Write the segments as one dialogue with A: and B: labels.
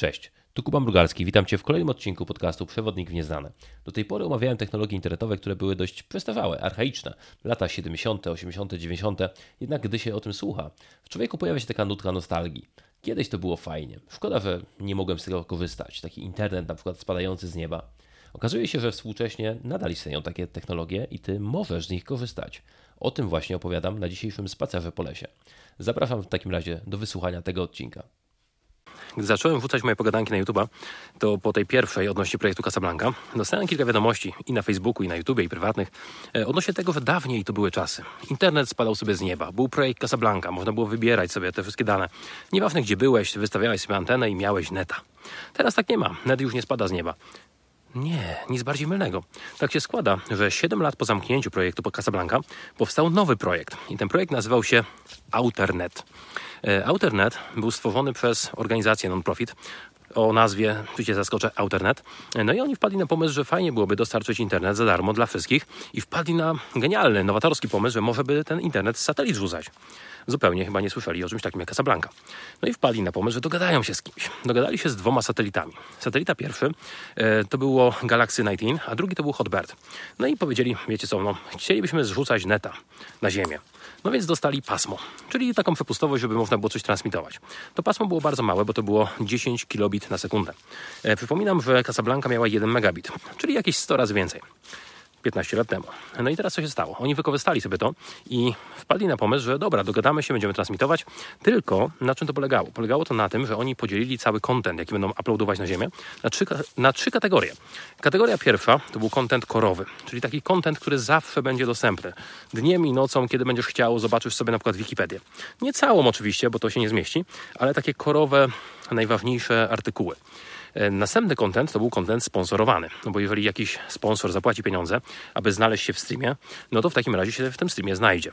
A: Cześć, tu Kuba Mrugalski. Witam Cię w kolejnym odcinku podcastu Przewodnik w Nieznane. Do tej pory omawiałem technologie internetowe, które były dość przestawałe, archaiczne. Lata 70., 80., 90., jednak gdy się o tym słucha, w człowieku pojawia się taka nutka nostalgii. Kiedyś to było fajnie. Szkoda, że nie mogłem z tego korzystać. Taki internet na przykład spadający z nieba. Okazuje się, że współcześnie nadal istnieją takie technologie i Ty możesz z nich korzystać. O tym właśnie opowiadam na dzisiejszym spacerze po lesie. Zapraszam w takim razie do wysłuchania tego odcinka.
B: Gdy zacząłem wrzucać moje pogadanki na YouTube'a, to po tej pierwszej odnośnie projektu Casablanca dostałem kilka wiadomości i na Facebooku, i na YouTubie, i prywatnych e, odnośnie tego, że dawniej to były czasy. Internet spadał sobie z nieba, był projekt Casablanca, można było wybierać sobie te wszystkie dane. Nieważne gdzie byłeś, wystawiałeś sobie antenę i miałeś neta. Teraz tak nie ma, net już nie spada z nieba. Nie, nic bardziej mylnego. Tak się składa, że 7 lat po zamknięciu projektu po Casablanca powstał nowy projekt. I ten projekt nazywał się Outernet. E, Outernet był stworzony przez organizację non-profit o nazwie, tu cię zaskoczę, Outernet. E, no i oni wpadli na pomysł, że fajnie byłoby dostarczyć internet za darmo dla wszystkich i wpadli na genialny, nowatorski pomysł, że może by ten internet z satelit rzucać. Zupełnie chyba nie słyszeli o czymś takim jak Casablanca. No i wpadli na pomysł, że dogadają się z kimś. Dogadali się z dwoma satelitami. Satelita pierwszy e, to było Galaxy 19, a drugi to był Hotbird. No i powiedzieli, wiecie co, no, chcielibyśmy zrzucać neta na Ziemię. No więc dostali pasmo, czyli taką przepustowość, żeby można było coś transmitować. To pasmo było bardzo małe, bo to było 10 kilobit na sekundę. E, przypominam, że Casablanca miała 1 megabit, czyli jakieś 100 razy więcej. 15 lat temu. No i teraz co się stało? Oni wykorzystali sobie to i wpadli na pomysł, że dobra, dogadamy się, będziemy transmitować. Tylko na czym to polegało? Polegało to na tym, że oni podzielili cały content, jaki będą uploadować na Ziemię, na trzy, na trzy kategorie. Kategoria pierwsza to był content korowy, czyli taki content, który zawsze będzie dostępny. Dniem i nocą, kiedy będziesz chciał, zobaczysz sobie na przykład Wikipedię. Nie całą oczywiście, bo to się nie zmieści, ale takie korowe, najważniejsze artykuły. E, następny content to był content sponsorowany, no bo jeżeli jakiś sponsor zapłaci pieniądze, aby znaleźć się w streamie, no to w takim razie się w tym streamie znajdzie.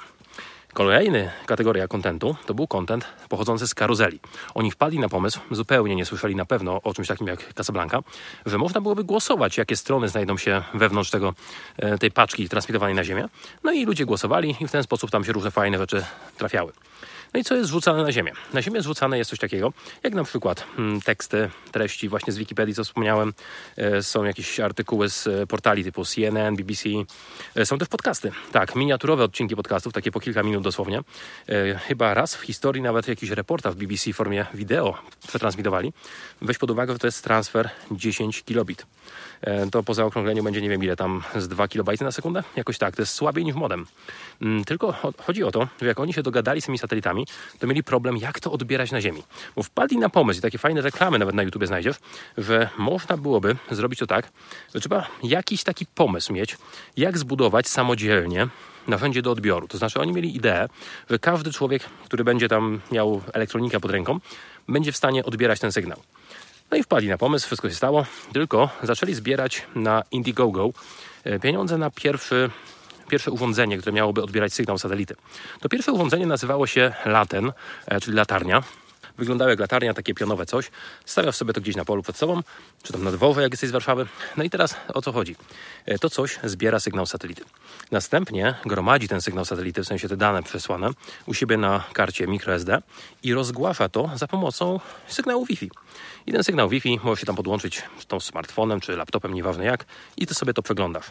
B: Kolejny kategoria kontentu to był kontent pochodzący z karuzeli. Oni wpadli na pomysł, zupełnie nie słyszeli na pewno o czymś takim jak Casablanca, że można byłoby głosować, jakie strony znajdą się wewnątrz tego, e, tej paczki transmitowanej na Ziemię. No i ludzie głosowali i w ten sposób tam się różne fajne rzeczy trafiały. No i co jest rzucane na ziemię? Na ziemię zrzucane jest coś takiego, jak na przykład hmm, teksty, treści właśnie z Wikipedii, co wspomniałem. E, są jakieś artykuły z e, portali typu CNN, BBC. E, są też podcasty. Tak, miniaturowe odcinki podcastów, takie po kilka minut dosłownie. Chyba raz w historii nawet jakiś reportaż w BBC w formie wideo przetransmitowali. Weź pod uwagę, że to jest transfer 10 kilobit. To po zaokrągleniu będzie nie wiem ile tam z 2 kilobajty na sekundę? Jakoś tak, to jest słabiej niż modem. Mm, tylko chodzi o to, że jak oni się dogadali z tymi satelitami, to mieli problem, jak to odbierać na Ziemi. Bo wpadli na pomysł i takie fajne reklamy nawet na YouTube znajdziesz, że można byłoby zrobić to tak, że trzeba jakiś taki pomysł mieć, jak zbudować samodzielnie narzędzie do odbioru. To znaczy oni mieli ideę, że każdy człowiek, który będzie tam miał elektronikę pod ręką, będzie w stanie odbierać ten sygnał. No i wpadli na pomysł, wszystko się stało, tylko zaczęli zbierać na Indiegogo e, pieniądze na pierwszy pierwsze urządzenie, które miałoby odbierać sygnał satelity. To pierwsze urządzenie nazywało się Laten, e, czyli latarnia. Wyglądało jak latarnia, takie pionowe coś. Stawiasz sobie to gdzieś na polu przed sobą, czy tam na dworze, jak jesteś z Warszawy. No i teraz o co chodzi? E, to coś zbiera sygnał satelity. Następnie gromadzi ten sygnał satelity, w sensie te dane przesłane, u siebie na karcie microSD i rozgłasza to za pomocą sygnału Wi-Fi. I ten sygnał Wi-Fi może się tam podłączyć tą smartfonem czy laptopem, nieważne jak, i ty sobie to przeglądasz.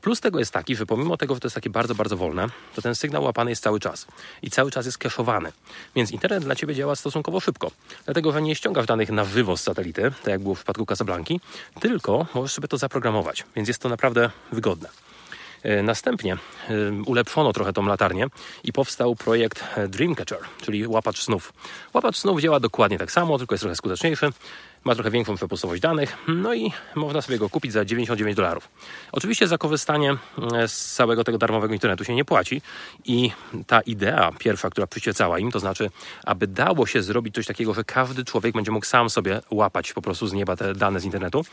B: Plus tego jest taki, że pomimo tego, że to jest takie bardzo, bardzo wolne, to ten sygnał łapany jest cały czas. I cały czas jest keszowany. Więc internet dla ciebie działa stosunkowo szybko. Dlatego, że nie ściągasz danych na wywóz satelity, tak jak było w przypadku Casablanki, tylko możesz sobie to zaprogramować. Więc jest to naprawdę wygodne. E, następnie e, ulepszono trochę tą latarnię i powstał projekt Dreamcatcher, czyli łapacz snów. Łapacz snów działa dokładnie tak samo, tylko jest trochę skuteczniejszy ma trochę większą przepustowość danych, no i można sobie go kupić za 99 dolarów. Oczywiście za korzystanie e, z całego tego darmowego internetu się nie płaci i ta idea pierwsza, która przyświecała im, to znaczy, aby dało się zrobić coś takiego, że każdy człowiek będzie mógł sam sobie łapać po prostu z nieba te dane z internetu,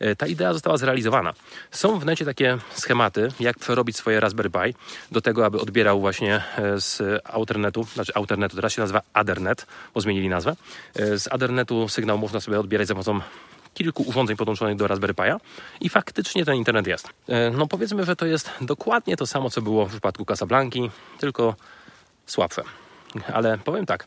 B: e, ta idea została zrealizowana. Są w necie takie schematy, jak przerobić swoje Raspberry Pi do tego, aby odbierał właśnie e, z Alternetu, znaczy Alternetu, teraz się nazywa Adernet, bo zmienili nazwę. Z Adernetu sygnał można sobie odbierać za pomocą kilku urządzeń podłączonych do Raspberry Pi'a i faktycznie ten internet jest. E, no powiedzmy, że to jest dokładnie to samo, co było w przypadku Casablanki, tylko słabsze. Ale powiem tak,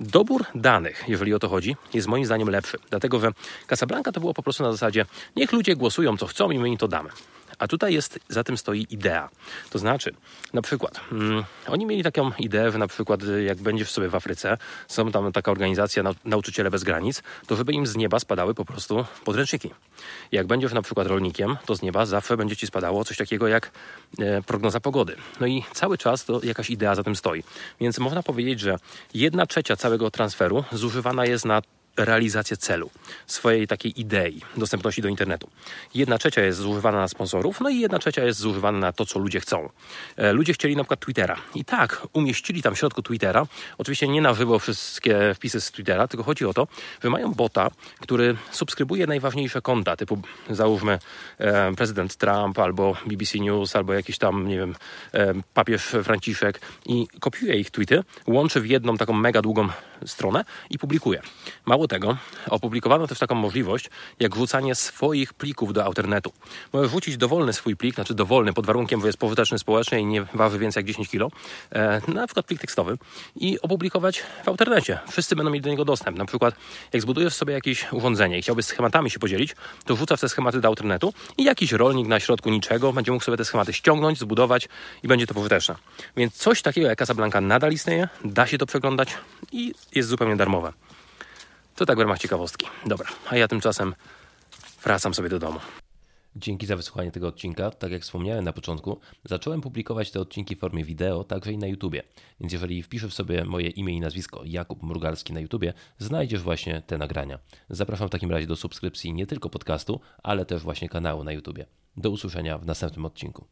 B: Dobór danych, jeżeli o to chodzi, jest moim zdaniem lepszy. Dlatego, że Casablanca to było po prostu na zasadzie niech ludzie głosują co chcą i my im to damy. A tutaj jest, za tym stoi idea. To znaczy, na przykład, mm, oni mieli taką ideę, że na przykład jak będziesz sobie w Afryce, są tam taka organizacja nau- Nauczyciele Bez Granic, to żeby im z nieba spadały po prostu podręczniki. Jak będziesz na przykład rolnikiem, to z nieba zawsze będzie ci spadało coś takiego jak e, prognoza pogody. No i cały czas to jakaś idea za tym stoi. Więc można powiedzieć, że jedna trzecia całego transferu zużywana jest na realizację celu, swojej takiej idei dostępności do internetu. Jedna trzecia jest zużywana na sponsorów, no i jedna trzecia jest zużywana na to, co ludzie chcą. E, Ludzie chcieli na przykład Twittera. I tak, umieścili tam w środku Twittera, oczywiście nie na żywo wszystkie wpisy z Twittera, tylko chodzi o to, że mają bota, który subskrybuje najważniejsze konta, typu załóżmy e, prezydent Trump, albo BBC News, albo jakiś tam, nie wiem, e, papież Franciszek i kopiuje ich tweety, łączy w jedną taką mega długą stronę i publikuje. Mało tego, opublikowano też taką możliwość, jak wrzucanie swoich plików do internetu. Możesz wrzucić dowolny swój plik, znaczy dowolny, pod warunkiem, że jest pożyteczny społecznie i nie waży więcej jak 10 kg, e, na przykład plik tekstowy i opublikować w internecie. Wszyscy będą mieli do niego dostęp. Na przykład, jak zbudujesz sobie jakieś urządzenie i chciałbyś schematami się podzielić, to wrzucasz te schematy do internetu i jakiś rolnik na środku niczego będzie mógł sobie te schematy ściągnąć, zbudować i będzie to pożyteczne. Więc coś takiego jak Casablanca nadal istnieje, da się to przeglądać i jest zupełnie darmowe. To tak w ramach ciekawostki. Dobra, a ja tymczasem wracam sobie do domu.
A: Dzięki za wysłuchanie tego odcinka. Tak jak wspomniałem na początku, zacząłem publikować te odcinki w formie wideo, także i na YouTubie. Więc jeżeli wpiszesz sobie moje imię i nazwisko Jakub Mrugalski na YouTubie, znajdziesz właśnie te nagrania. Zapraszam w takim razie do subskrypcji nie tylko podcastu, ale też właśnie kanału na YouTubie. Do usłyszenia w następnym odcinku.